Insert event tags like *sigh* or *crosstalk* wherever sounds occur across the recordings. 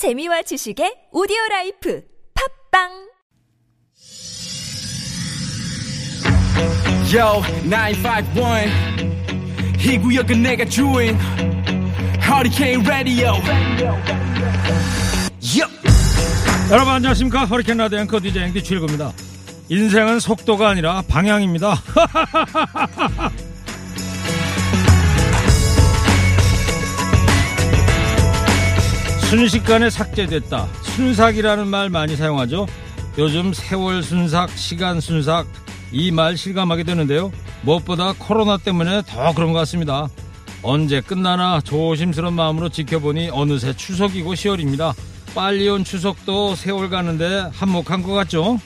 재미와 지식의 오디오 라이프 팟빵 Yo, 951. 이 구역은 내가 주인. Hurricane Radio. Yup. 여러분 안녕하십니까 허리케인 라디오 앵커 DJ 앵디 최일구입니다 인생은 속도가 아니라 방향입니다 *laughs* 순식간에 삭제됐다. 순삭이라는 말 많이 사용하죠. 요즘 세월 순삭 시간 순삭 이 말 실감하게 되는데요. 무엇보다 코로나 때문에 더 그런 것 같습니다. 언제 끝나나 조심스러운 마음으로 지켜보니 어느새 추석이고 10월입니다. 빨리 온 추석도 세월 가는데 한몫한 것 같죠?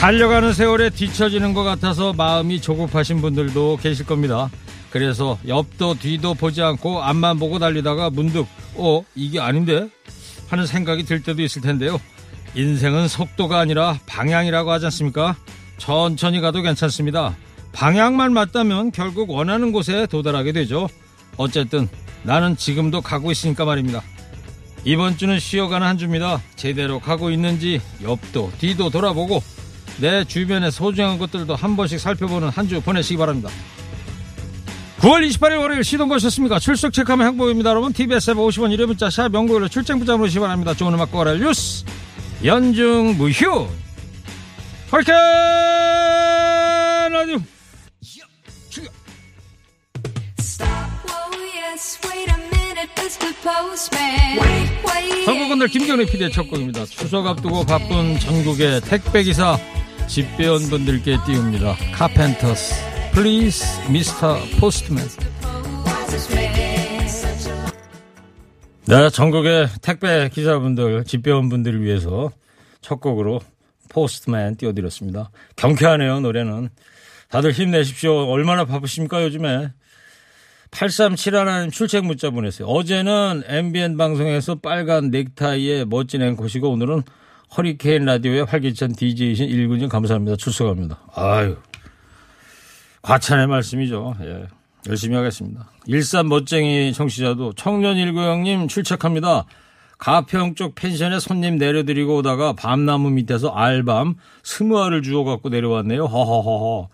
달려가는 세월에 뒤처지는 것 같아서 마음이 조급하신 분들도 계실 겁니다. 그래서 옆도 뒤도 보지 않고 앞만 보고 달리다가 문득 어 이게 아닌데 하는 생각이 들 때도 있을 텐데요. 인생은 속도가 아니라 방향이라고 하지 않습니까? 천천히 가도 괜찮습니다. 방향만 맞다면 결국 원하는 곳에 도달하게 되죠. 어쨌든 나는 지금도 가고 있으니까 말입니다. 이번 주는 쉬어가는 한 주입니다. 제대로 가고 있는지 옆도 뒤도 돌아보고 내 주변의 소중한 것들도 한 번씩 살펴보는 한 주 보내시기 바랍니다. 9월 28일 월요일 시동 거셨습니까? 출석 체크하면 행복입니다. 여러분 TBS 앱 50원 1회 문자 샵 연구일로 출장 부장으로 시기 바랍니다. 좋은 음악 거라 뉴스 연중 무휴 허리케인 라디오 선거건들 김경래 PD의 첫 곡입니다. 추석 앞두고 바쁜 전국의 택배기사 집배원분들께 띄웁니다. 카펜터스 Please Mr. Postman 네, 전국의 택배 기사분들, 집배원분들을 위해서 첫 곡으로 포스트맨 띄워드렸습니다. 경쾌하네요, 노래는. 다들 힘내십시오. 얼마나 바쁘십니까, 요즘에. 8371님 출첵 문자 보냈어요. 어제는 MBN 방송에서 빨간 넥타이에 멋진 앵커시고 오늘은 허리케인 라디오의 활기찬 DJ이신 일군님 감사합니다. 출석합니다. 아유. 과찬의 말씀이죠. 예. 열심히 하겠습니다. 일산 멋쟁이 청취자도 청년 1구형님 출첵합니다. 가평 쪽 펜션에 손님 내려드리고 오다가 밤나무 밑에서 알밤 스무 알을 주워 갖고 내려왔네요. 허허허허.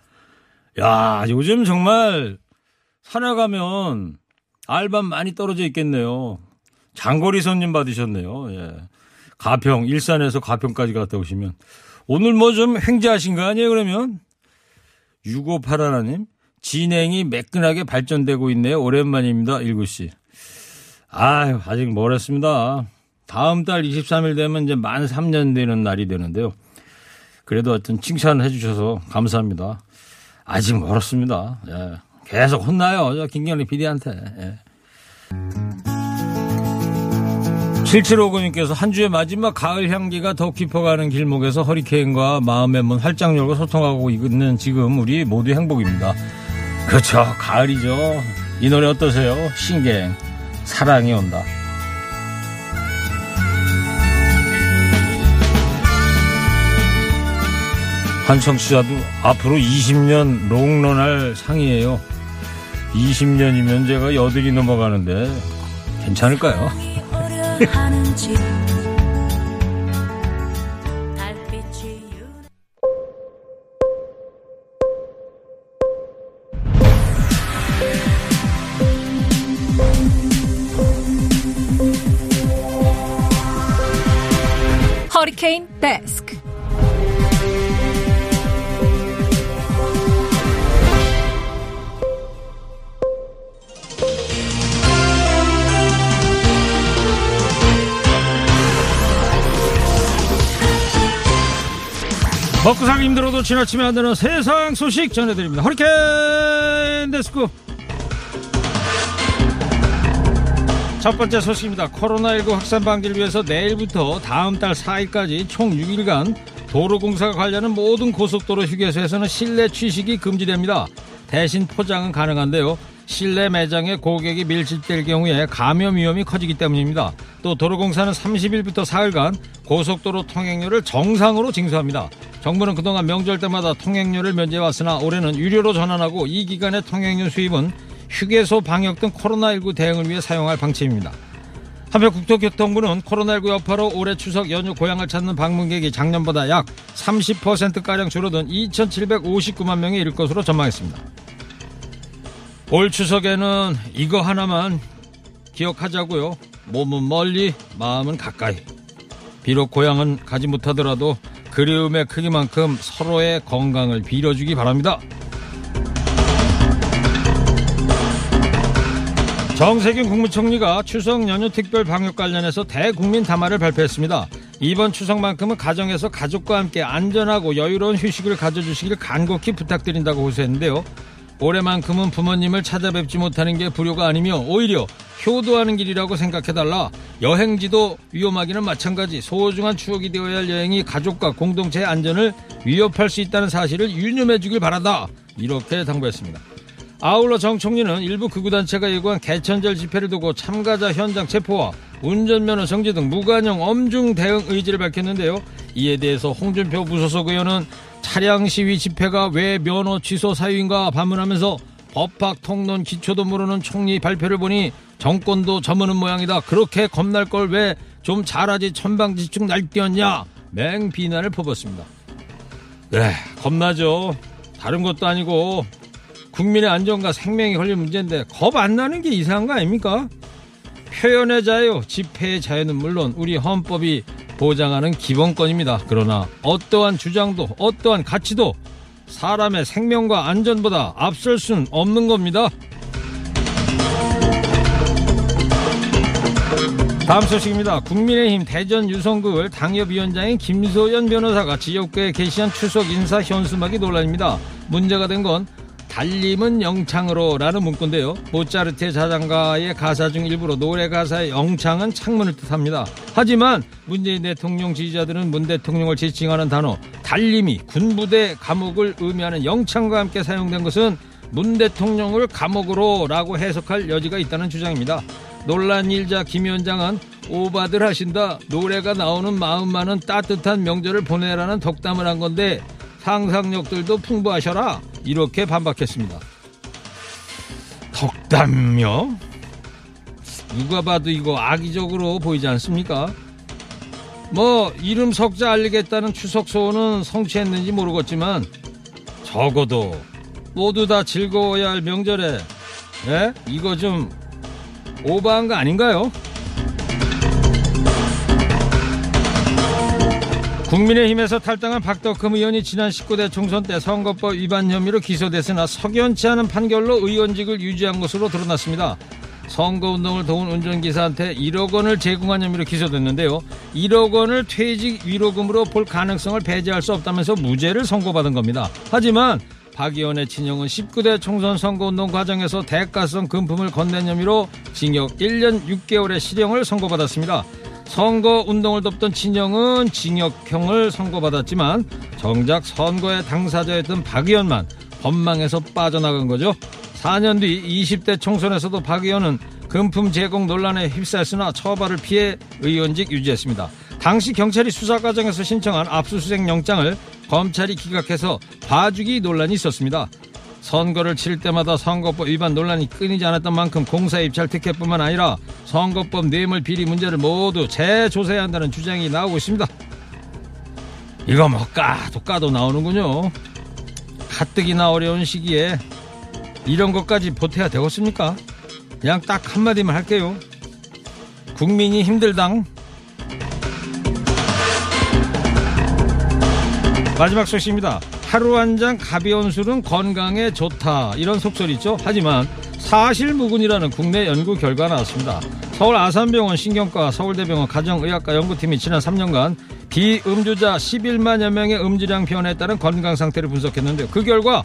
야, 요즘 정말 산에 가면 알밤 많이 떨어져 있겠네요. 장거리 손님 받으셨네요. 예. 가평, 일산에서 가평까지 갔다 오시면. 오늘 뭐 좀 횡재하신 거 아니에요, 그러면? 6581님, 진행이 매끈하게 발전되고 있네요. 오랜만입니다. 7시. 아유, 아직 멀었습니다. 다음 달 23일 되면 이제 만 3년 되는 날이 되는데요. 그래도 하여튼 칭찬을 해주셔서 감사합니다. 아직 멀었습니다. 예. 계속 혼나요. 저 김경리 PD한테. 예. 7759님께서 한 주의 마지막 가을 향기가 더 깊어가는 길목에서 허리케인과 마음의 문 활짝 열고 소통하고 있는 지금 우리 모두 행복입니다. 그렇죠. 가을이죠. 이 노래 어떠세요? 신갱. 사랑이 온다. 한 청취자도 앞으로 20년 롱런할 상이에요. 20년이면 제가 여들이 넘어가는데 괜찮을까요? 허리케인 데스크 먹고 살기 힘들어도 지나치면 안 되는 세상 소식 전해드립니다. 허리케인 데스크. 첫 번째 소식입니다. 코로나19 확산 방지를 위해서 내일부터 다음 달 4일까지 총 6일간 도로공사가 관리하는 모든 고속도로 휴게소에서는 실내 취식이 금지됩니다. 대신 포장은 가능한데요. 실내 매장에 고객이 밀집될 경우에 감염 위험이 커지기 때문입니다. 또 도로공사는 30일부터 사흘간 고속도로 통행료를 정상으로 징수합니다. 정부는 그동안 명절 때마다 통행료를 면제해왔으나 올해는 유료로 전환하고 이 기간의 통행료 수입은 휴게소 방역 등 코로나19 대응을 위해 사용할 방침입니다. 한편 국토교통부는 코로나19 여파로 올해 추석 연휴 고향을 찾는 방문객이 작년보다 약 30%가량 줄어든 2,759만 명에 이를 것으로 전망했습니다. 올 추석에는 이거 하나만 기억하자고요. 몸은 멀리, 마음은 가까이. 비록 고향은 가지 못하더라도 그리움의 크기만큼 서로의 건강을 빌어주기 바랍니다. 정세균 국무총리가 추석 연휴 특별 방역 관련해서 대국민 담화를 발표했습니다. 이번 추석만큼은 가정에서 가족과 함께 안전하고 여유로운 휴식을 가져주시길 간곡히 부탁드린다고 호소했는데요. 올해만큼은 부모님을 찾아뵙지 못하는 게 불효가 아니며 오히려 효도하는 길이라고 생각해달라. 여행지도 위험하기는 마찬가지 소중한 추억이 되어야 할 여행이 가족과 공동체의 안전을 위협할 수 있다는 사실을 유념해 주길 바란다. 이렇게 당부했습니다. 아울러 정 총리는 일부 극우단체가 예고한 개천절 집회를 두고 참가자 현장 체포와 운전면허 정지 등 무관용 엄중 대응 의지를 밝혔는데요. 이에 대해서 홍준표 부소속 의원은 차량 시위 집회가 왜 면허 취소 사유인가 반문하면서 법학 통론 기초도 모르는 총리 발표를 보니 정권도 저무는 모양이다. 그렇게 겁날 걸 왜 좀 잘하지 천방지축 날뛰었냐. 맹 비난을 퍼붓습니다. 네, 겁나죠. 다른 것도 아니고 국민의 안전과 생명이 걸릴 문제인데 겁 안 나는 게 이상한 거 아닙니까? 표현의 자유, 집회의 자유는 물론 우리 헌법이 보장하는 기본권입니다. 그러나 어떠한 주장도 어떠한 가치도 사람의 생명과 안전보다 앞설 수는 없는 겁니다. 다음 소식입니다. 국민의힘 대전 유성구을 당협위원장인 김소연 변호사가 지역구에 게시한 추석 인사 현수막이 논란입니다. 문제가 된 건 달림은 영창으로 라는 문구인데요. 모차르트의 자장가의 가사 중 일부로 노래 가사의 영창은 창문을 뜻합니다. 하지만 문재인 대통령 지지자들은 문 대통령을 지칭하는 단어 달림이 군부대 감옥을 의미하는 영창과 함께 사용된 것은 문 대통령을 감옥으로 라고 해석할 여지가 있다는 주장입니다. 논란 일자 김 위원장은 오바들 하신다. 노래가 나오는 마음만은 따뜻한 명절을 보내라는 덕담을 한 건데 상상력들도 풍부하셔라. 이렇게 반박했습니다. 덕담요? 누가 봐도 이거 악의적으로 보이지 않습니까? 뭐 이름 석자 알리겠다는 추석 소원은 성취했는지 모르겠지만 적어도 모두 다 즐거워야 할 명절에 예? 이거 좀 오버한 거 아닌가요? 국민의힘에서 탈당한 박덕흠 의원이 지난 19대 총선 때 선거법 위반 혐의로 기소됐으나 석연치 않은 판결로 의원직을 유지한 것으로 드러났습니다. 선거운동을 도운 운전기사한테 1억 원을 제공한 혐의로 기소됐는데요. 1억 원을 퇴직 위로금으로 볼 가능성을 배제할 수 없다면서 무죄를 선고받은 겁니다. 하지만 박 의원의 친형은 19대 총선 선거운동 과정에서 대가성 금품을 건넨 혐의로 징역 1년 6개월의 실형을 선고받았습니다. 선거 운동을 돕던 친형은 징역형을 선고받았지만 정작 선거의 당사자였던 박 의원만 법망에서 빠져나간 거죠. 4년 뒤 20대 총선에서도 박 의원은 금품 제공 논란에 휩싸였으나 처벌을 피해 의원직 유지했습니다. 당시 경찰이 수사 과정에서 신청한 압수수색 영장을 검찰이 기각해서 봐주기 논란이 있었습니다. 선거를 치를 때마다 선거법 위반 논란이 끊이지 않았던 만큼 공사 입찰 특혜뿐만 아니라 선거법 뇌물 비리 문제를 모두 재조사해야 한다는 주장이 나오고 있습니다. 이거 뭐 까도 까도 나오는군요. 가뜩이나 어려운 시기에 이런 것까지 보태야 되겠습니까? 그냥 딱 한마디만 할게요. 국민이 힘들당. 마지막 소식입니다. 하루 한 잔 가벼운 술은 건강에 좋다. 이런 속설이 있죠. 하지만 사실무근이라는 국내 연구 결과가 나왔습니다. 서울 아산병원 신경과 서울대병원 가정의학과 연구팀이 지난 3년간 비음주자 11만여 명의 음주량 변화에 따른 건강 상태를 분석했는데요. 그 결과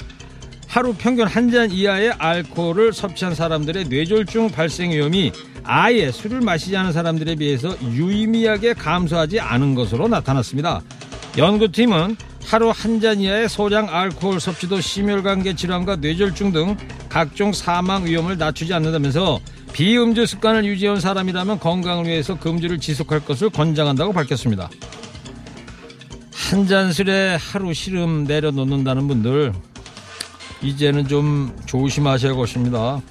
하루 평균 한 잔 이하의 알코올을 섭취한 사람들의 뇌졸중 발생 위험이 아예 술을 마시지 않은 사람들에 비해서 유의미하게 감소하지 않은 것으로 나타났습니다. 연구팀은 하루 한 잔 이하의 소량 알코올 섭취도 심혈관계 질환과 뇌졸중 등 각종 사망 위험을 낮추지 않는다면서 비음주 습관을 유지해온 사람이라면 건강을 위해서 금주를 지속할 것을 권장한다고 밝혔습니다. 한 잔술에 하루 시름 내려놓는다는 분들 이제는 좀 조심하셔야 것입니다.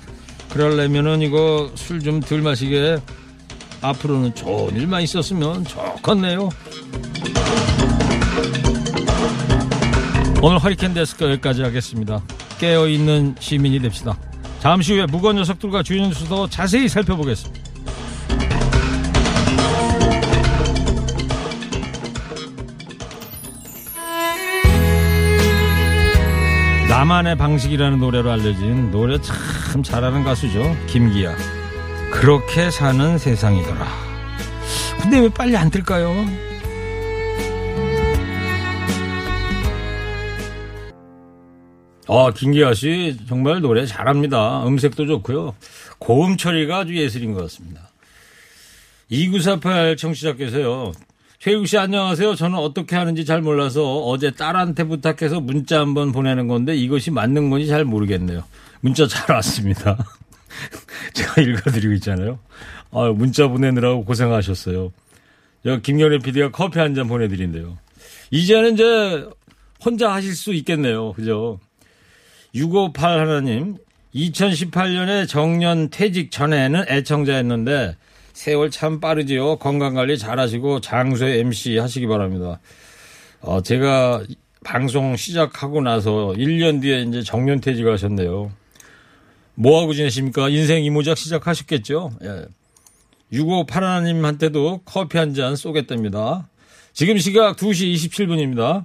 그러려면은 이거 술 좀 덜 마시게 앞으로는 좋은 일만 있었으면 좋겠네요. 오늘 허리케인 데스크 여기까지 하겠습니다. 깨어있는 시민이 됩시다. 잠시 후에 무거운 녀석들과 주요 뉴스도 자세히 살펴보겠습니다. 나만의 방식이라는 노래로 알려진 노래 참 잘하는 가수죠. 김기아. 그렇게 사는 세상이더라. 근데 왜 빨리 안 뜰까요? 아, 김기아 씨 정말 노래 잘합니다. 음색도 좋고요. 고음 처리가 아주 예술인 것 같습니다. 2948 청취자께서요. 최욱 씨 안녕하세요. 저는 어떻게 하는지 잘 몰라서 어제 딸한테 부탁해서 문자 한번 보내는 건데 이것이 맞는 건지 잘 모르겠네요. 문자 잘 왔습니다. *laughs* 제가 읽어드리고 있잖아요. 아, 문자 보내느라고 고생하셨어요. 저 김경래 PD가 커피 한 잔 보내드린대요. 이제는 이제 혼자 하실 수 있겠네요. 그죠? 658 하나님, 2018년에 정년 퇴직 전에는 애청자였는데 세월 참 빠르지요. 건강관리 잘하시고 장소에 MC 하시기 바랍니다. 어, 제가 방송 시작하고 나서 1년 뒤에 이제 정년 퇴직을 하셨네요. 뭐하고 지내십니까? 인생 이모작 시작하셨겠죠? 예. 658 하나님한테도 커피 한 잔 쏘겠답니다. 지금 시각 2시 27분입니다.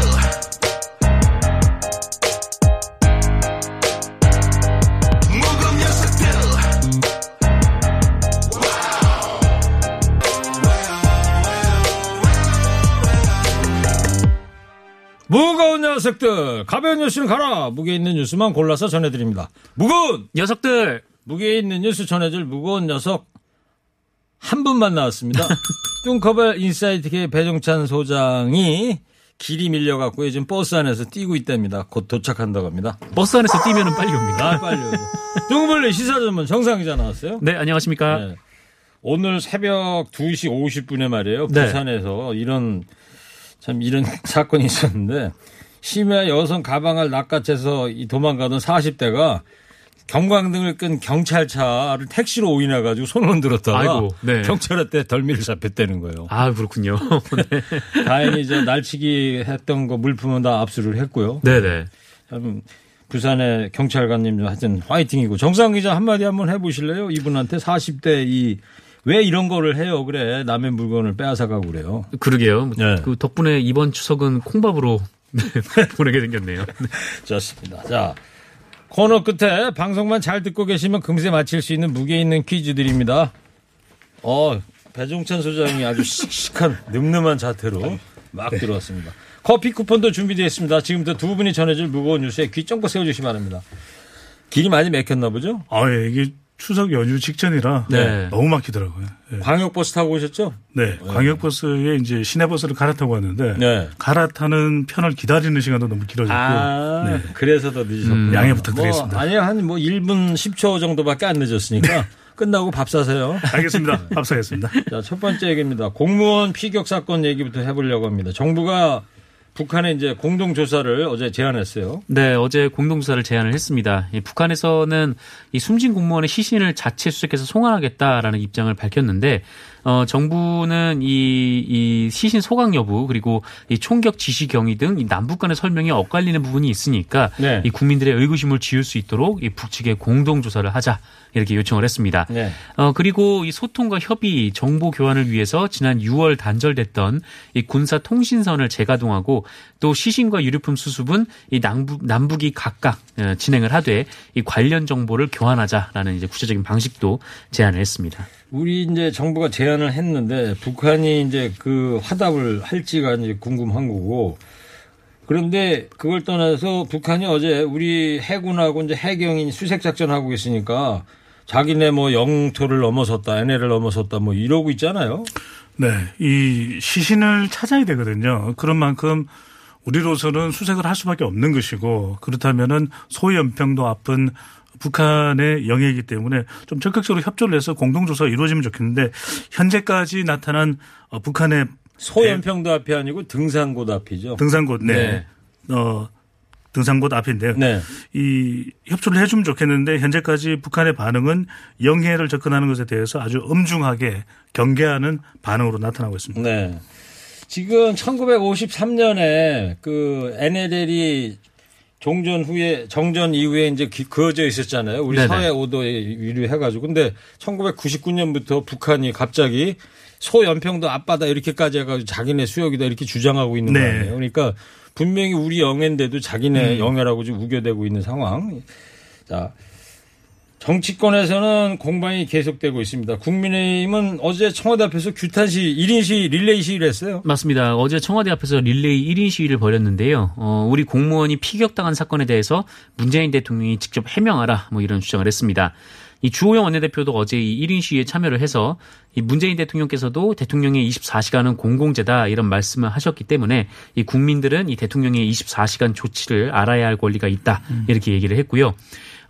녀석들 가벼운 뉴스는 가라 무게 있는 뉴스만 골라서 전해드립니다 무거운 녀석들 무게 있는 뉴스 전해줄 무거운 녀석 한 분만 나왔습니다 *laughs* 뚱커벨 인사이트 K 배종찬 소장이 길이 밀려갖고 요즘 버스 안에서 뛰고 있답니다 곧 도착한다고 합니다 버스 안에서 뛰면은 빨리 옵니다. 아 빨리 오죠 뚱커벨 시사전문 정상근 기자 나왔어요 네, 안녕하십니까? 네. 오늘 새벽 2시 50분에 말이에요. 네. 부산에서 이런 참 이런 *laughs* 사건이 있었는데 심야 여성 가방을 낚아채서 이 도망가던 40대가 경광등을 끈 경찰차를 택시로 오인해 가지고 손을 흔들었다가 아이고, 네. 경찰한테 덜미를 잡혔다는 거예요. 아, 그렇군요. *laughs* 네. 다행히 이제 날치기 했던 거 물품은 다 압수를 했고요. 네네. 참 부산의 경찰관님 하여튼 화이팅이고 정상 기자 한마디 한번 해보실래요? 이분한테 40대 이 왜 이런 거를 해요? 그래 남의 물건을 빼앗아가고 그래요. 그러게요. 네. 그 덕분에 이번 추석은 콩밥으로 네, *laughs* 보내게 생겼네요. 네. 좋습니다. 자 코너 끝에 방송만 잘 듣고 계시면 금세 맞힐 수 있는 무게 있는 퀴즈들입니다. 어 배종찬 소장이 아주 씩씩한 늠름한 자태로 막 들어왔습니다. 커피 쿠폰도 준비되어 있습니다. 지금부터 두 분이 전해줄 무거운 뉴스에 귀 쫑긋 세워주시기 바랍니다. 길이 많이 막혔나 보죠? 아, 예, 이게 추석 연휴 직전이라 네. 너무 막히더라고요. 예. 광역버스 타고 오셨죠? 네, 광역버스에 이제 시내버스를 갈아타고 왔는데 네. 갈아타는 편을 기다리는 시간도 너무 길어졌고 아, 네. 그래서 더 늦으셨고. 음, 양해 부탁드리겠습니다. 뭐, 아니요, 한뭐 1분 10초 정도밖에 안 늦었으니까 *laughs* 끝나고 밥 사세요. 알겠습니다. *laughs* 합사하겠습니다. 자, 첫 번째 얘기입니다. 공무원 피격 사건 얘기부터 해보려고 합니다. 정부가 북한에 이제 공동조사를 어제 제안했어요. 네, 어제 공동조사를 제안을 했습니다. 이 북한에서는 이 숨진 공무원의 시신을 자체 수색해서 송환하겠다라는 입장을 밝혔는데, 어, 정부는 이, 이 시신 소각 여부, 그리고 이 총격 지시 경위 등 이 남북 간의 설명이 엇갈리는 부분이 있으니까, 네. 이 국민들의 의구심을 지울 수 있도록 이 북측에 공동 조사를 하자, 이렇게 요청을 했습니다. 네. 어, 그리고 이 소통과 협의, 정보 교환을 위해서 지난 6월 단절됐던 이 군사 통신선을 재가동하고 또 시신과 유류품 수습은 이 남북, 남북이 각각 어, 진행을 하되 이 관련 정보를 교환하자라는 이제 구체적인 방식도 제안을 했습니다. 우리 이제 정부가 제안을 했는데 북한이 이제 그 화답을 할지가 이제 궁금한 거고 그런데 그걸 떠나서 북한이 어제 우리 해군하고 이제 해경이 수색 작전 하고 있으니까 자기네 뭐 영토를 넘어섰다, NL을 넘어섰다 뭐 이러고 있잖아요. 네, 이 시신을 찾아야 되거든요. 그런 만큼 우리로서는 수색을 할 수밖에 없는 것이고 그렇다면은 소연평도 앞은 북한의 영해이기 때문에 좀 적극적으로 협조를 해서 공동조사가 이루어지면 좋겠는데 현재까지 나타난 어, 북한의 소연평도 앞이 아니고 등산곳 앞이죠. 등산곳, 네. 네. 어, 등산곳 앞인데요. 네. 이 협조를 해주면 좋겠는데 현재까지 북한의 반응은 영해를 접근하는 것에 대해서 아주 엄중하게 경계하는 반응으로 나타나고 있습니다. 네. 지금 1953년에 그 NLL이 종전 후에 정전 이후에 이제 기- 그어져 있었잖아요. 우리 네네. 사회 오도에 위로해가지고 근데 1999년부터 북한이 갑자기 소연평도 앞바다 이렇게까지 해가지고 자기네 수역이다 이렇게 주장하고 있는 거 네. 아니에요. 그러니까 분명히 우리 영해인데도 자기네 영해라고 지금 우겨대고 있는 상황. 자. 정치권에서는 공방이 계속되고 있습니다. 국민의힘은 어제 청와대 앞에서 규탄 시 1인 시 릴레이 시위를 했어요. 맞습니다. 어제 청와대 앞에서 릴레이 1인 시위를 벌였는데요. 어, 우리 공무원이 피격당한 사건에 대해서 문재인 대통령이 직접 해명하라 뭐 이런 주장을 했습니다. 이 주호영 원내대표도 어제 이 1인 시위에 참여를 해서 이 문재인 대통령께서도 대통령의 24시간은 공공재다 이런 말씀을 하셨기 때문에 이 국민들은 이 대통령의 24시간 조치를 알아야 할 권리가 있다 이렇게 얘기를 했고요.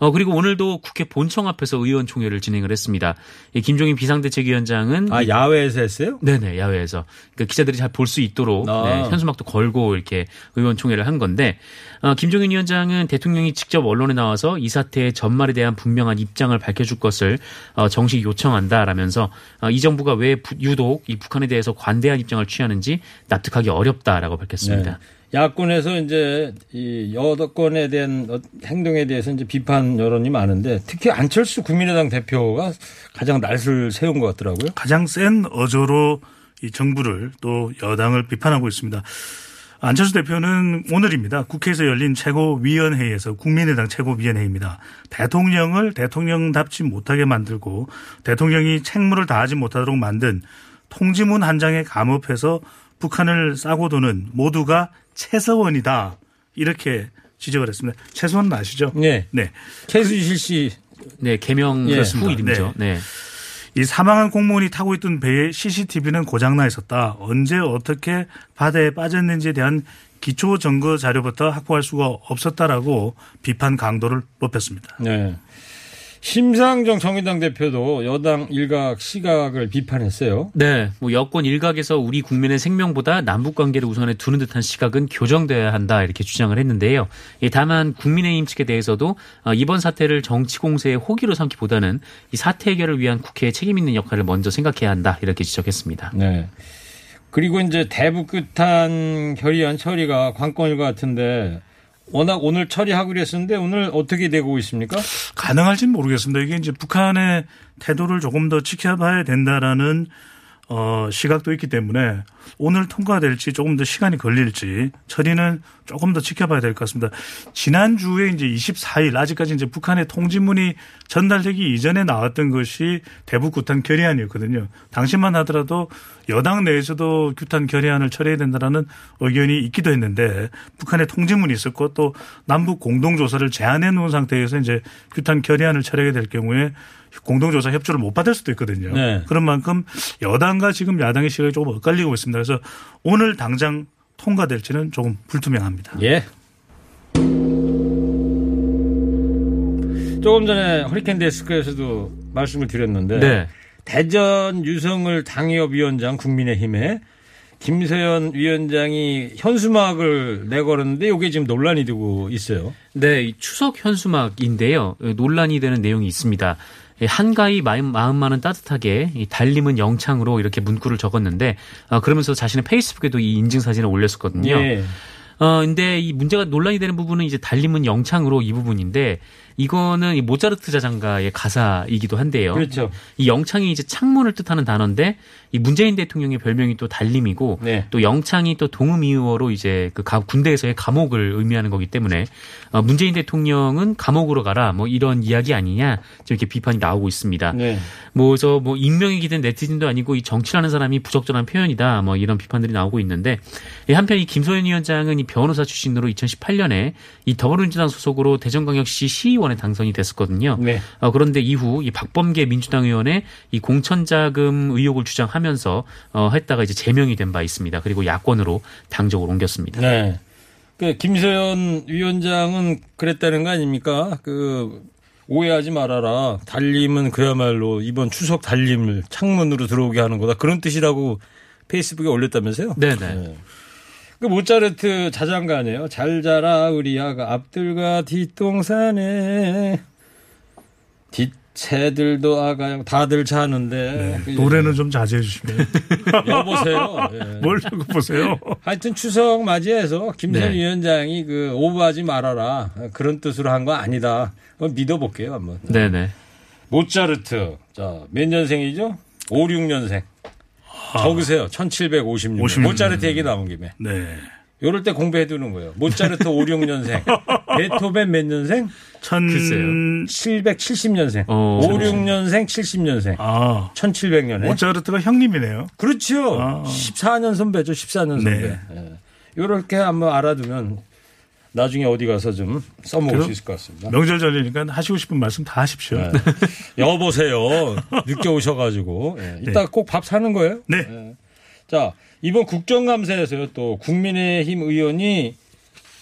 어, 그리고 오늘도 국회 본청 앞에서 의원총회를 진행을 했습니다. 이 김종인 비상대책위원장은 아, 야외에서 했어요? 네네 야외에서 그 기자들이 잘 볼 수 있도록 아. 네, 현수막도 걸고 이렇게 의원총회를 한 건데 어, 김종인 위원장은 대통령이 직접 언론에 나와서 이 사태의 전말에 대한 분명한 입장을 밝혀줄 것을 어, 정식 요청한다라면서 어, 이 정부가 왜 부- 유독 이 북한에 대해서 관대한 입장을 취하는지 납득하기 어렵다라고 밝혔습니다. 네. 야권에서 이제 이 여권에 대한 어- 행동에 대해서 이제 비판 여론이 많은데 특히 안철수 국민의당 대표가 가장 낯을 세운 것 같더라고요. 가장 센 어조로 이 정부를 또 여당을 비판하고 있습니다. 안철수 대표는 오늘입니다. 국회에서 열린 최고위원회에서 국민의당 최고위원회입니다. 대통령을 대통령답지 못하게 만들고 대통령이 책무를 다하지 못하도록 만든 통지문 한 장에 감업해서 북한을 싸고 도는 모두가 최서원이다. 이렇게 지적을 했습니다. 최서원 아시죠? 네. 네. 최수실 씨 네 개명 예. 후 이름이죠. 네. 이 사망한 공무원이 타고 있던 배의 CCTV는 고장나 있었다. 언제 어떻게 바다에 빠졌는지에 대한 기초 증거 자료부터 확보할 수가 없었다라고 비판 강도를 높였습니다. 네. 심상정 정의당 대표도 여당 일각 시각을 비판했어요. 네, 뭐 여권 일각에서 우리 국민의 생명보다 남북 관계를 우선에 두는 듯한 시각은 교정돼야 한다 이렇게 주장을 했는데요. 예, 다만 국민의힘 측에 대해서도 어, 이번 사태를 정치 공세의 호기로 삼기보다는 이 사태 해결을 위한 국회의 책임 있는 역할을 먼저 생각해야 한다 이렇게 지적했습니다. 네. 그리고 이제 대북 끝한 결의안 처리가 관건일 것 같은데 워낙 오늘 처리하기로 했었는데 오늘 어떻게 되고 있습니까? 가능할지는 모르겠습니다. 이게 이제 북한의 태도를 조금 더 지켜봐야 된다라는 어, 시각도 있기 때문에 오늘 통과될지 조금 더 시간이 걸릴지 처리는 조금 더 지켜봐야 될 것 같습니다. 지난주에 이제 24일 아직까지 이제 북한의 통지문이 전달되기 이전에 나왔던 것이 대북 구탄 결의안이었거든요. 당시만 하더라도 여당 내에서도 규탄 결의안을 처리해야 된다라는 의견이 있기도 했는데 북한의 통지문이 있었고 또 남북 공동조사를 제안해 놓은 상태에서 이제 규탄 결의안을 처리하게 될 경우에 공동조사 협조를 못 받을 수도 있거든요. 네. 그런 만큼 여당과 지금 야당의 시각이 조금 엇갈리고 있습니다. 그래서 오늘 당장 통과될지는 조금 불투명합니다. 예. 조금 전에 허리케인 데스크에서도 말씀을 드렸는데 네. 대전 유성을 당협위원장 국민의힘에 김세연 위원장이 현수막을 내걸었는데 이게 지금 논란이 되고 있어요. 네, 이 추석 현수막인데요. 예, 논란이 되는 내용이 있습니다. 예, 한가위 마음, 마음만은 따뜻하게 이 달림은 영창으로 이렇게 문구를 적었는데 어, 그러면서 자신의 페이스북에도 이 인증 사진을 올렸었거든요. 예. 어, 근데 이 문제가 논란이 되는 부분은 이제 달림은 영창으로 이 부분인데 이거는 이 모차르트 자장가의 가사이기도 한데요. 그렇죠. 이 영창이 이제 창문을 뜻하는 단어인데 이 문재인 대통령의 별명이 또 달림이고 네. 또 영창이 또 동음이어로 이제 그 가- 군대에서의 감옥을 의미하는 거기 때문에 어, 문재인 대통령은 감옥으로 가라 뭐 이런 이야기 아니냐 지금 이렇게 비판이 나오고 있습니다. 네. 뭐저 뭐 익명이기 된 네티즌도 아니고 이 정치라는 사람이 부적절한 표현이다 뭐 이런 비판들이 나오고 있는데 이 한편 이 김소연 위원장은 이 변호사 출신으로 2018년에 이 더불어민주당 소속으로 대전광역시 시의 원에 당선이 됐었거든요. 네. 어, 그런데 이후 이 박범계 민주당 의원의 이 공천자금 의혹을 주장하면서 어, 했다가 이제 제명이 된 바 있습니다. 그리고 야권으로 당적을 옮겼습니다. 네. 그 김세연 위원장은 그랬다는 거 아닙니까? 그 오해하지 말아라. 달림은 그야말로 이번 추석 달림을 창문으로 들어오게 하는 거다. 그런 뜻이라고 페이스북에 올렸다면서요? 네네. 그 모차르트 자장가네요. 잘 자라 우리 아가 앞들과 뒷동산에 뒷 새들도 아가요. 다들 자는데 그 노래는 좀 자제해 주시면. *laughs* 여보세요. 예. 뭘 자꾸 보세요. 하여튼 추석 맞이해서 김선 네. 위원장이 그 오버하지 말아라 그런 뜻으로 한 거 아니다. 그럼 믿어볼게요 한번. 네네. 모차르트 자몇 년생이죠? 5, 6년생. 적으세요. 1756년. 56년. 모차르트 얘기 나온 김에. 네. 요럴 때 공부해 두는 거예요. 모차르트 5, 6년생. *laughs* 베토벤 몇 년생? 천. 글쎄요. 770년생. 어. 5, 6년생, 70년생. 아. 1700년에. 모차르트가 형님이네요. 그렇죠. 아. 14년 선배죠. 14년 선배. 네. 예. 요렇게 한번 알아두면 나중에 어디 가서 좀 써먹을 수 있을 것 같습니다. 명절 전이니까 하시고 싶은 말씀 다 하십시오. 네. *laughs* 여보세요. 늦게 오셔가지고. 예. 이따 꼭 밥 사는 거예요? 네. 자, 이번 국정감사에서요, 또 국민의힘 의원이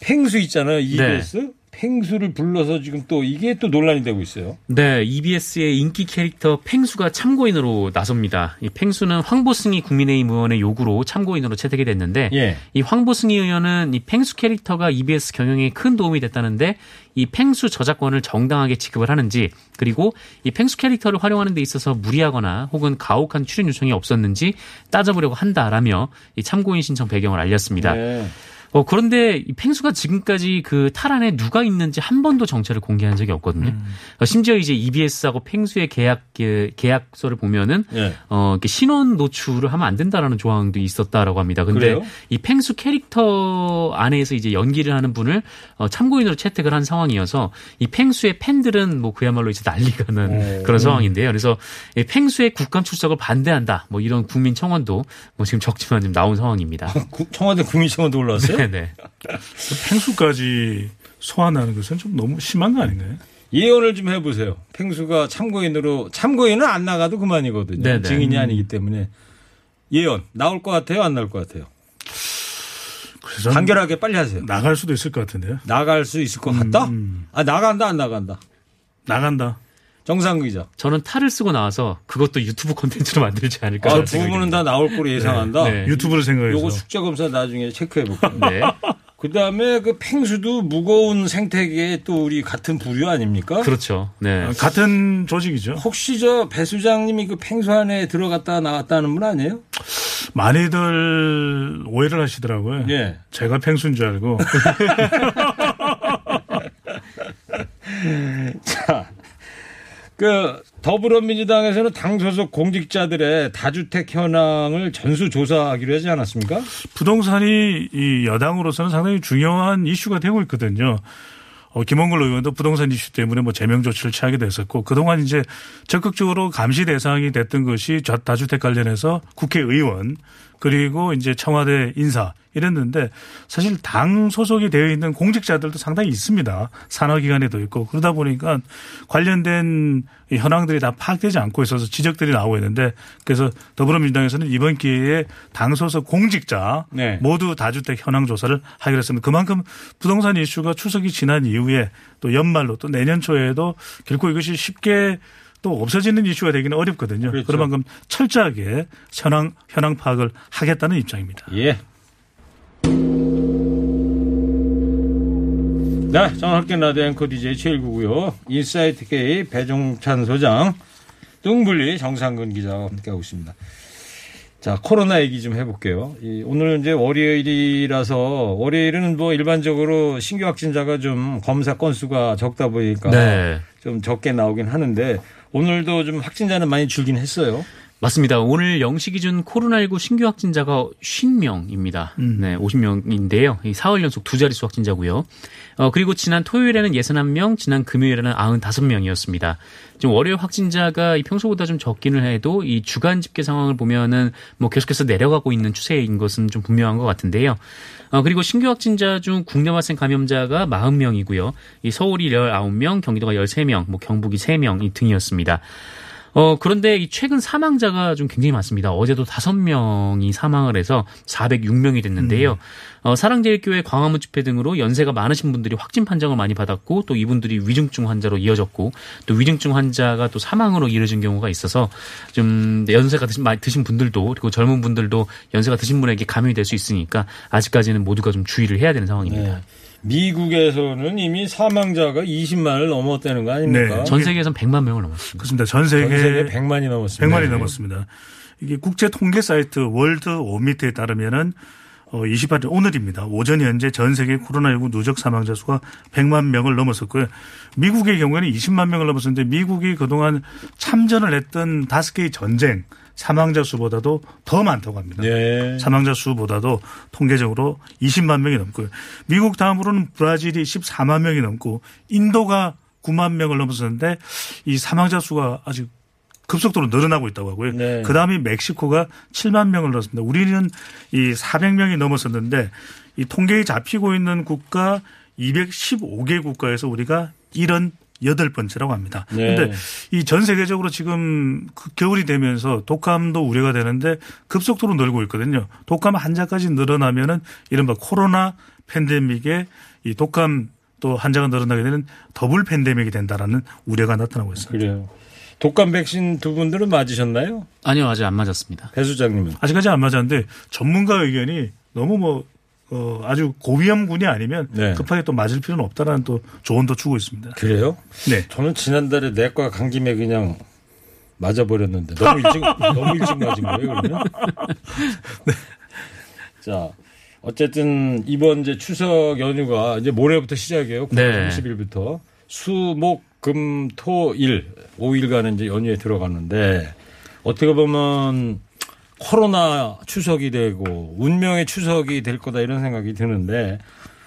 팽수 있잖아요, EBS. 팽수를 불러서 지금 또 이게 또 논란이 되고 있어요. 네, EBS의 인기 캐릭터 팽수가 참고인으로 나섭니다. 이 팽수는 황보승희 국민의힘 의원의 요구로 참고인으로 채택이 됐는데 예. 이 황보승희 의원은 이 팽수 캐릭터가 EBS 경영에 큰 도움이 됐다는데 이 팽수 저작권을 정당하게 지급을 하는지 그리고 이 팽수 캐릭터를 활용하는 데 있어서 무리하거나 혹은 가혹한 출연 요청이 없었는지 따져보려고 한다라며 이 참고인 신청 배경을 알렸습니다. 네. 어, 그런데 이 팽수가 지금까지 그 탈안에 누가 있는지 한 번도 정체를 공개한 적이 없거든요. 어, 심지어 이제 EBS하고 팽수의 계약 그 계약서를 보면은 예. 어, 이렇게 신원 노출을 하면 안 된다라는 조항도 있었다라고 합니다. 근데 그래요? 이 팽수 캐릭터 안에서 이제 연기를 하는 분을 어, 참고인으로 채택을 한 상황이어서 이 팽수의 팬들은 뭐 그야말로 이제 난리가 난 오. 그런 상황인데요. 그래서 이 팽수의 국감 출석을 반대한다. 뭐 이런 국민 청원도 뭐 지금 적지만 지금 나온 상황입니다. 구- 청와대 국민 청원도 올라왔어요? 네네. 팽수까지 소환하는 것은 좀 너무 심한 거 아닌가요? 예언을 좀 해보세요. 팽수가 참고인으로, 참고인은 안 나가도 그만이거든요. 네네. 증인이 아니기 때문에. 예언, 나올 것 같아요? 안 나올 것 같아요? 그래서 간결하게 빨리 하세요. 나갈 수도 있을 것 같은데요. 나갈 수 있을 것 같다? 음. 아, 나간다, 안 나간다? 나간다. 정상 기자. 저는 탈을 쓰고 나와서 그것도 유튜브 콘텐츠로 만들지 않을까. 아, 하는 두 생각이 분은 다 나올 거로 예상한다? 네. 유튜브를 생각해서. 요거 숙제 검사 나중에 체크해 볼게요. 네. *laughs* 그 다음에 그 팽수도 무거운 생태계에 또 우리 같은 부류 아닙니까? 그렇죠. 네. 아, 같은 조직이죠. 혹시 저 배 수장님이 그 팽수 안에 들어갔다 나왔다는 분 아니에요? 많이들 오해를 하시더라고요. 예. 제가 팽수인 줄 알고. *laughs* 자, 그 더불어민주당에서는 당 소속 공직자들의 다주택 현황을 전수 조사하기로 하지 않았습니까? 부동산이 이 여당으로서는 상당히 중요한 이슈가 되고 있거든요. 어, 김원글 의원도 부동산 이슈 때문에 뭐 제명 조치를 취하게 됐었고 그동안 이제 적극적으로 감시 대상이 됐던 것이 저- 다주택 관련해서 국회의원 그리고 이제 청와대 인사 이랬는데 사실 당 소속이 되어 있는 공직자들도 상당히 있습니다. 산하기관에도 있고 그러다 보니까 관련된 이 현황들이 다 파악되지 않고 있어서 지적들이 나오고 있는데 그래서 더불어민주당에서는 이번 기회에 당 소속 공직자 네. 모두 다주택 현황 조사를 하기로 했습니다. 그만큼 부동산 이슈가 추석이 지난 이후에 또 연말로 또 내년 초에도 결코 이것이 쉽게 또 없어지는 이슈가 되기는 어렵거든요. 그렇죠. 그만큼 철저하게 현황 현황 파악을 하겠다는 입장입니다. 예. 네, 허리케인 라디오 앵커 DJ 최일구고요. 인사이트 K 배종찬 소장, 뚱블리 정상근 기자와 함께하고 있습니다. 자, 코로나 얘기 좀 해볼게요. 이 오늘 이제 월요일이라서 월요일은 뭐 일반적으로 신규 확진자가 좀 검사 건수가 적다 보니까 네. 좀 적게 나오긴 하는데 오늘도 좀 확진자는 많이 줄긴 했어요. 맞습니다. 오늘 0시 기준 코로나19 신규 확진자가 50명입니다. 네, 50명인데요. 이 4월 연속 두 자릿수 확진자고요. 어, 그리고 지난 토요일에는 61명, 지난 금요일에는 95명이었습니다. 지금 월요일 확진자가 이 평소보다 좀 적기는 해도 이 주간 집계 상황을 보면은 뭐 계속해서 내려가고 있는 추세인 것은 좀 분명한 것 같은데요. 어, 그리고 신규 확진자 중 국내 발생 감염자가 40명이고요. 이 서울이 19명, 경기도가 13명, 뭐 경북이 3명 이 등이었습니다. 어, 그런데 이 최근 사망자가 좀 굉장히 많습니다. 어제도 다섯 명이 사망을 해서 406명이 됐는데요. 어, 사랑제일교회 광화문 집회 등으로 연세가 많으신 분들이 확진 판정을 많이 받았고 또 이분들이 위중증 환자로 이어졌고 또 위중증 환자가 또 사망으로 이어진 경우가 있어서 좀 연세가 드신, 많이 드신 분들도 그리고 젊은 분들도 연세가 드신 분에게 감염이 될 수 있으니까 아직까지는 모두가 좀 주의를 해야 되는 상황입니다. 네. 미국에서는 이미 사망자가 20만을 넘었다는 거 아닙니까? 네. 전 세계에선 100만 명을 넘었습니다. 그렇습니다. 전 세계, 전 세계 100만이 넘었습니다. 100만이 넘었습니다. 이게 국제 통계 사이트 Worldometer에 따르면은 어 28일 오늘입니다. 오전 현재 전 세계 코로나19 누적 사망자 수가 100만 명을 넘었었고요. 미국의 경우에는 20만 명을 넘었었는데 미국이 그동안 참전을 했던 다섯 개의 전쟁 사망자 수보다도 더 많다고 합니다. 네. 사망자 수보다도 통계적으로 20만 명이 넘고요. 미국 다음으로는 브라질이 14만 명이 넘고 인도가 9만 명을 넘었었는데 이 사망자 수가 아직 급속도로 늘어나고 있다고 하고요. 네. 그 다음에 멕시코가 7만 명을 넘었습니다. 우리는 이 400명이 넘었었는데 이 통계에 잡히고 있는 국가 215개 국가에서 우리가 78번째라고 합니다. 네. 그런데 이전 세계적으로 지금 그 겨울이 되면서 독감도 우려가 되는데 급속도로 늘고 있거든요. 독감 환자까지 늘어나면은 이른바 코로나 팬데믹에 이 독감 또 환자가 늘어나게 되는 더블 팬데믹이 된다라는 우려가 나타나고 있습니다. 그래요. 독감 백신 두 분들은 맞으셨나요? 아니요, 아직 안 맞았습니다. 배 수장님은? 아직까지 안 맞았는데 전문가 의견이 너무 뭐 어, 아주 고위험군이 아니면 네. 급하게 또 맞을 필요는 없다라는 또 조언도 주고 있습니다. 그래요? 네. 저는 지난달에 내과 간 김에 그냥 맞아버렸는데 너무 일찍 *laughs* 너무 일찍 맞은 거예요 그러면? *laughs* 네. 자 어쨌든 이번 이제 추석 연휴가 이제 모레부터 시작이에요. 9월 네. 30일부터 수목금토일 5일간은 이제 연휴에 들어가는데 어떻게 보면 코로나 추석이 되고 운명의 추석이 될 거다 이런 생각이 드는데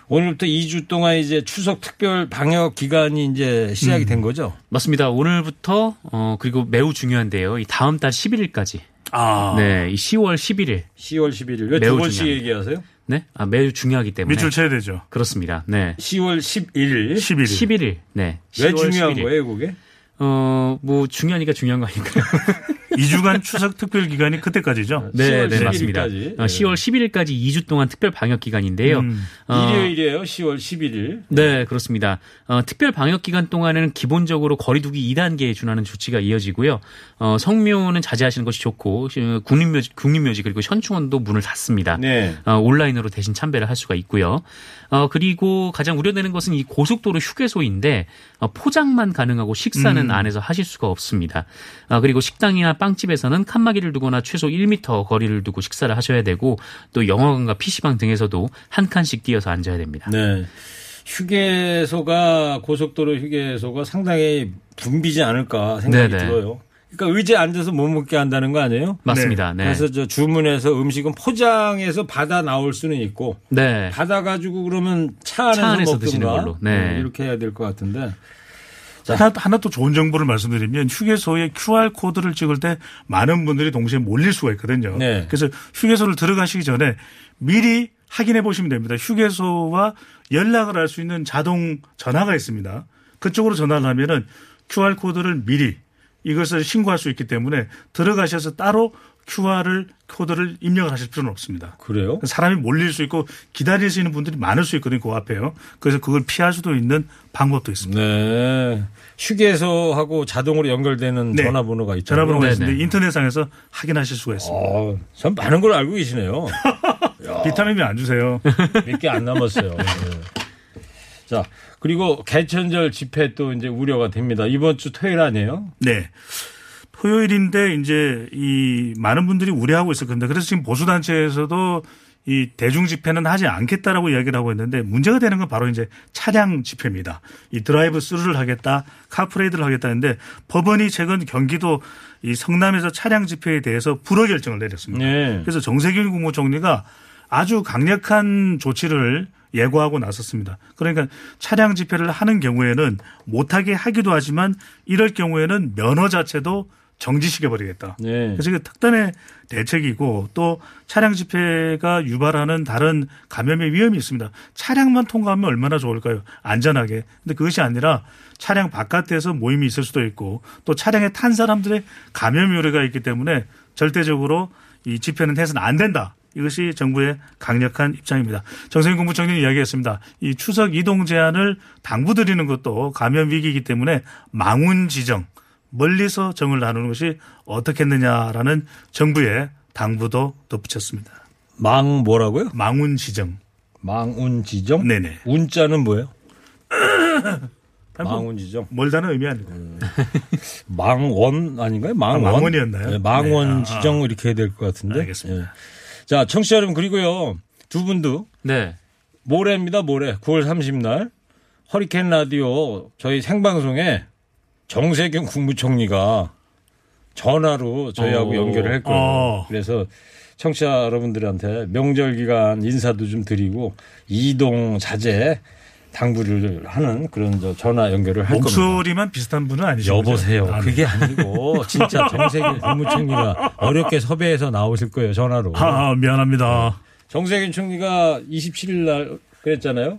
오늘부터 2주 동안 이제 추석 특별 방역 기간이 이제 시작이 된 거죠. 맞습니다. 오늘부터 어 그리고 매우 중요한데요. 이 다음 달 11일까지. 아. 네, 이 10월 11일. 10월 11일 왜 매우 두 번씩. 얘기하세요? 네, 아 매우 중요하기 때문에. 밑줄 쳐야 되죠. 그렇습니다. 네. 10월 11일 11일. 11일. 네. 왜 10월 중요한 11일. 거예요, 그게? 어, 뭐 중요하니까 중요한 거 아닐까요? *laughs* 2주간 추석 특별 기간이 그때까지죠. *laughs* 네, 10월 네, 11일 맞습니다. 어, 10월 11일까지 2주 동안 특별 방역 기간인데요. 음. 어, 일요일이에요, 10월 11일. 네, 그렇습니다. 어, 특별 방역 기간 동안에는 기본적으로 거리두기 2단계에 준하는 조치가 이어지고요. 어, 성묘는 자제하시는 것이 좋고 어, 국립묘지, 국립묘지 그리고 현충원도 문을 닫습니다. 네. 어, 온라인으로 대신 참배를 할 수가 있고요. 어, 그리고 가장 우려되는 것은 이 고속도로 휴게소인데 어, 포장만 가능하고 식사는 안에서 하실 수가 없습니다. 어, 그리고 식당이나 빵집에서는 칸막이를 두거나 최소 1m 거리를 두고 식사를 하셔야 되고 또 영화관과 PC방 등에서도 한 칸씩 뛰어서 앉아야 됩니다. 네. 휴게소가 고속도로 휴게소가 상당히 붐비지 않을까 생각이 네네. 들어요. 그러니까 의자에 앉아서 못 먹게 한다는 거 아니에요? 맞습니다. 네. 그래서 저 주문해서 음식은 포장해서 받아 나올 수는 있고 네. 받아 가지고 그러면 차 안에서, 차 안에서 먹든가 드시는 걸로. 네. 이렇게 해야 될 것 같은데 하나, 하나 또 좋은 정보를 말씀드리면 휴게소에 QR 코드를 찍을 때 많은 분들이 동시에 몰릴 수가 있거든요. 네. 그래서 휴게소를 들어가시기 전에 미리 확인해 보시면 됩니다. 휴게소와 연락을 할 수 있는 자동 전화가 있습니다. 그쪽으로 전화를 하면은 QR 코드를 미리 이것을 신고할 수 있기 때문에 들어가셔서 따로 QR을 코드를 입력을 하실 필요는 없습니다. 그래요? 사람이 몰릴 수 있고 기다리시는 분들이 많을 수 있거든요. 그 앞에요. 그래서 그걸 피할 수도 있는 방법도 있습니다. 네. 휴게소하고 자동으로 연결되는 네. 전화번호가 있죠. 전화번호가 네네. 있는데 인터넷상에서 확인하실 수가 있습니다. 어, 전 많은 걸 알고 계시네요. *laughs* 비타민이 안 주세요. *laughs* 몇 개 안 남았어요. 네. 자, 그리고 개천절 집회 또 이제 우려가 됩니다. 이번 주 토요일 아니에요? 네. 토요일인데 이제 이 많은 분들이 우려하고 있을 건데 그래서 지금 보수 단체에서도 이 대중 집회는 하지 않겠다라고 이야기를 하고 있는데 문제가 되는 건 바로 이제 차량 집회입니다. 이 드라이브 스루를 하겠다, car parade를 하겠다는데 법원이 최근 경기도 이 성남에서 차량 집회에 대해서 불허 결정을 내렸습니다. 네. 그래서 정세균 국무총리가 아주 강력한 조치를 예고하고 나섰습니다. 그러니까 차량 집회를 하는 경우에는 못하게 하기도 하지만 이럴 경우에는 면허 자체도 정지시켜버리겠다. 네. 그래서 이게 특단의 대책이고 또 차량 집회가 유발하는 다른 감염의 위험이 있습니다. 차량만 통과하면 얼마나 좋을까요? 안전하게. 근데 그것이 아니라 차량 바깥에서 모임이 있을 수도 있고 또 차량에 탄 사람들의 감염 요래가 있기 때문에 절대적으로 이 집회는 해서는 안 된다. 이것이 정부의 강력한 입장입니다. 정세인 국무총리 이야기했습니다. 이 추석 이동 제한을 당부드리는 것도 감염 위기이기 때문에 망운 지정 멀리서 정을 나누는 것이 어떻겠느냐라는 정부의 당부도 덧붙였습니다. 망 뭐라고요? 망운 지정. 망운 지정? 네네. 운자는 뭐예요? *coughs* 뭐 망운 지정. 멀다는 의미 아니고. *laughs* 망원 아닌가요? 망원. 아, 망원이었나요? 네, 망원 네. 아, 지정 이렇게 해야 될 것 같은데. 알겠습니다. 예. 자, 청취자 여러분 그리고요. 두 분도 네. 모레입니다. 모레 9월 30날 허리케인 라디오 저희 생방송에 정세균 국무총리가 전화로 저희하고 어. 연결을 할 거예요. 어. 그래서 청취자 여러분들한테 명절 기간 인사도 좀 드리고 이동 자제 당부를 하는 그런 저 전화 연결을 할 겁니다. 목소리만 비슷한 분은 아니죠. 여보세요. 그죠? 아, 네. 그게 아니고 진짜 *laughs* 정세균 국무총리가 어렵게 섭외해서 나오실 거예요. 전화로. 아, 미안합니다. 정세균 총리가 27일 날 그랬잖아요.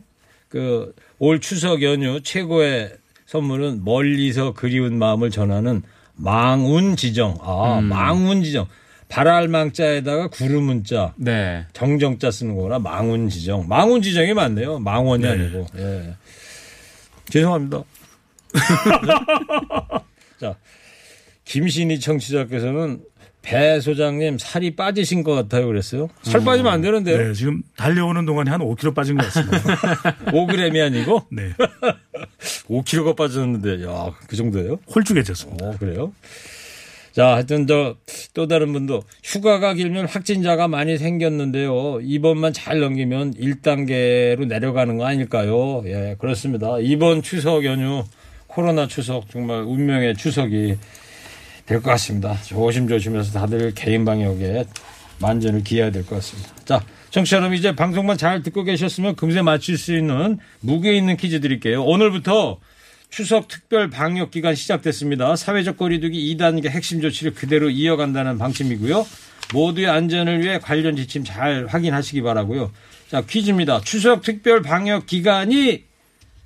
그 올 추석 연휴 최고의 선물은 멀리서 그리운 마음을 전하는 망운 지정. 아, 망운 지정. 발알망자에다가 구름 문자, 네. 정정자 쓰는 거구나. 망운 지정. 망운 지정이 맞네요. 망원이 네. 아니고. 예. 죄송합니다. *laughs* 자, 김신희 청취자께서는 배 소장님 살이 빠지신 것 같아요 그랬어요. 살 빠지면 안 되는데요. 네, 지금 달려오는 동안에 한 5kg 빠진 것 같습니다. *laughs* 5g이 아니고 *laughs* 네. 5kg가 빠졌는데 야, 그 정도예요? 홀쭉해졌습니다. 어, 그래요? 자, 하여튼 저 또 다른 분도 휴가가 길면 확진자가 많이 생겼는데요. 이번만 잘 넘기면 1단계로 내려가는 거 아닐까요? 예, 그렇습니다. 이번 추석 연휴 코로나 추석 정말 운명의 추석이 될 것 같습니다. 조심조심해서 다들 개인 방역에 만전을 기해야 될 것 같습니다. 자, 청취자 여러분 이제 방송만 잘 듣고 계셨으면 금세 맞출 수 있는 무게 있는 퀴즈 드릴게요. 오늘부터 추석 특별 방역 기간 시작됐습니다. 사회적 거리두기 2단계 핵심 조치를 그대로 이어간다는 방침이고요. 모두의 안전을 위해 관련 지침 잘 확인하시기 바라고요. 자, 퀴즈입니다. 추석 특별 방역 기간이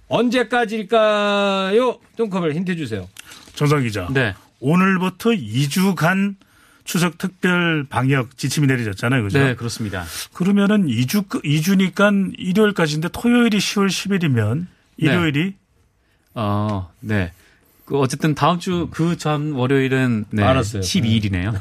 언제까지일까요? 똥커벨 힌트 주세요. 정상 기자. 네. 오늘부터 2주간 추석 특별 방역 지침이 내려졌잖아요. 그죠? 네, 그렇습니다. 그러면은 2주, 2주니까 일요일까지인데 토요일이 10월 10일이면 일요일이 어, 네. 그 어쨌든 다음 주 그 전 월요일은 네, 알았어요. 12일이네요.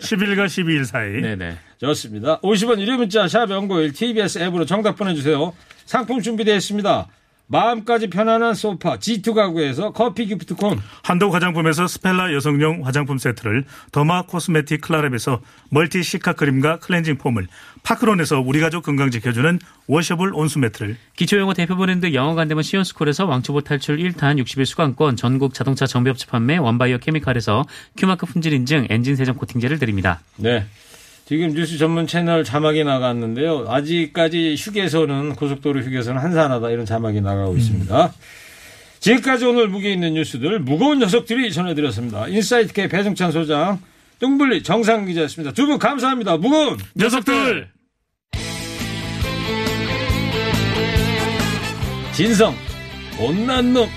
10일과 12일 사이. 네, 네. 좋습니다. 50원 유료 문자 샵 영구오일 TBS 앱으로 정답 보내주세요. 상품 준비되어 있습니다. 마음까지 편안한 소파 G2 가구에서 커피 기프트콘 한도 화장품에서 스펠라 여성용 화장품 세트를 derma cosmetic 클라랩에서 multi cica 크림과 클렌징 폼을 파크론에서 우리 가족 건강 지켜주는 washable 온수 매트를 기초영어 대표 브랜드 영어가 안되면 시원스쿨에서 왕초보 탈출 1탄 60일 수강권 전국 자동차 정비업체 판매 원바이어 케미칼에서 Q마크 품질 인증 엔진 세정 코팅제를 드립니다. 네. 지금 뉴스 전문 채널 자막이 나갔는데요. 아직까지 휴게소는 고속도로 휴게소는 한산하다 이런 자막이 나가고 있습니다. 지금까지 오늘 무게 있는 뉴스들 무거운 녀석들이 전해드렸습니다. 인사이트 K 배종찬 소장, 뚱블리 정상근 기자였습니다. 두 분 감사합니다. 무거운 녀석들 진성 못난 놈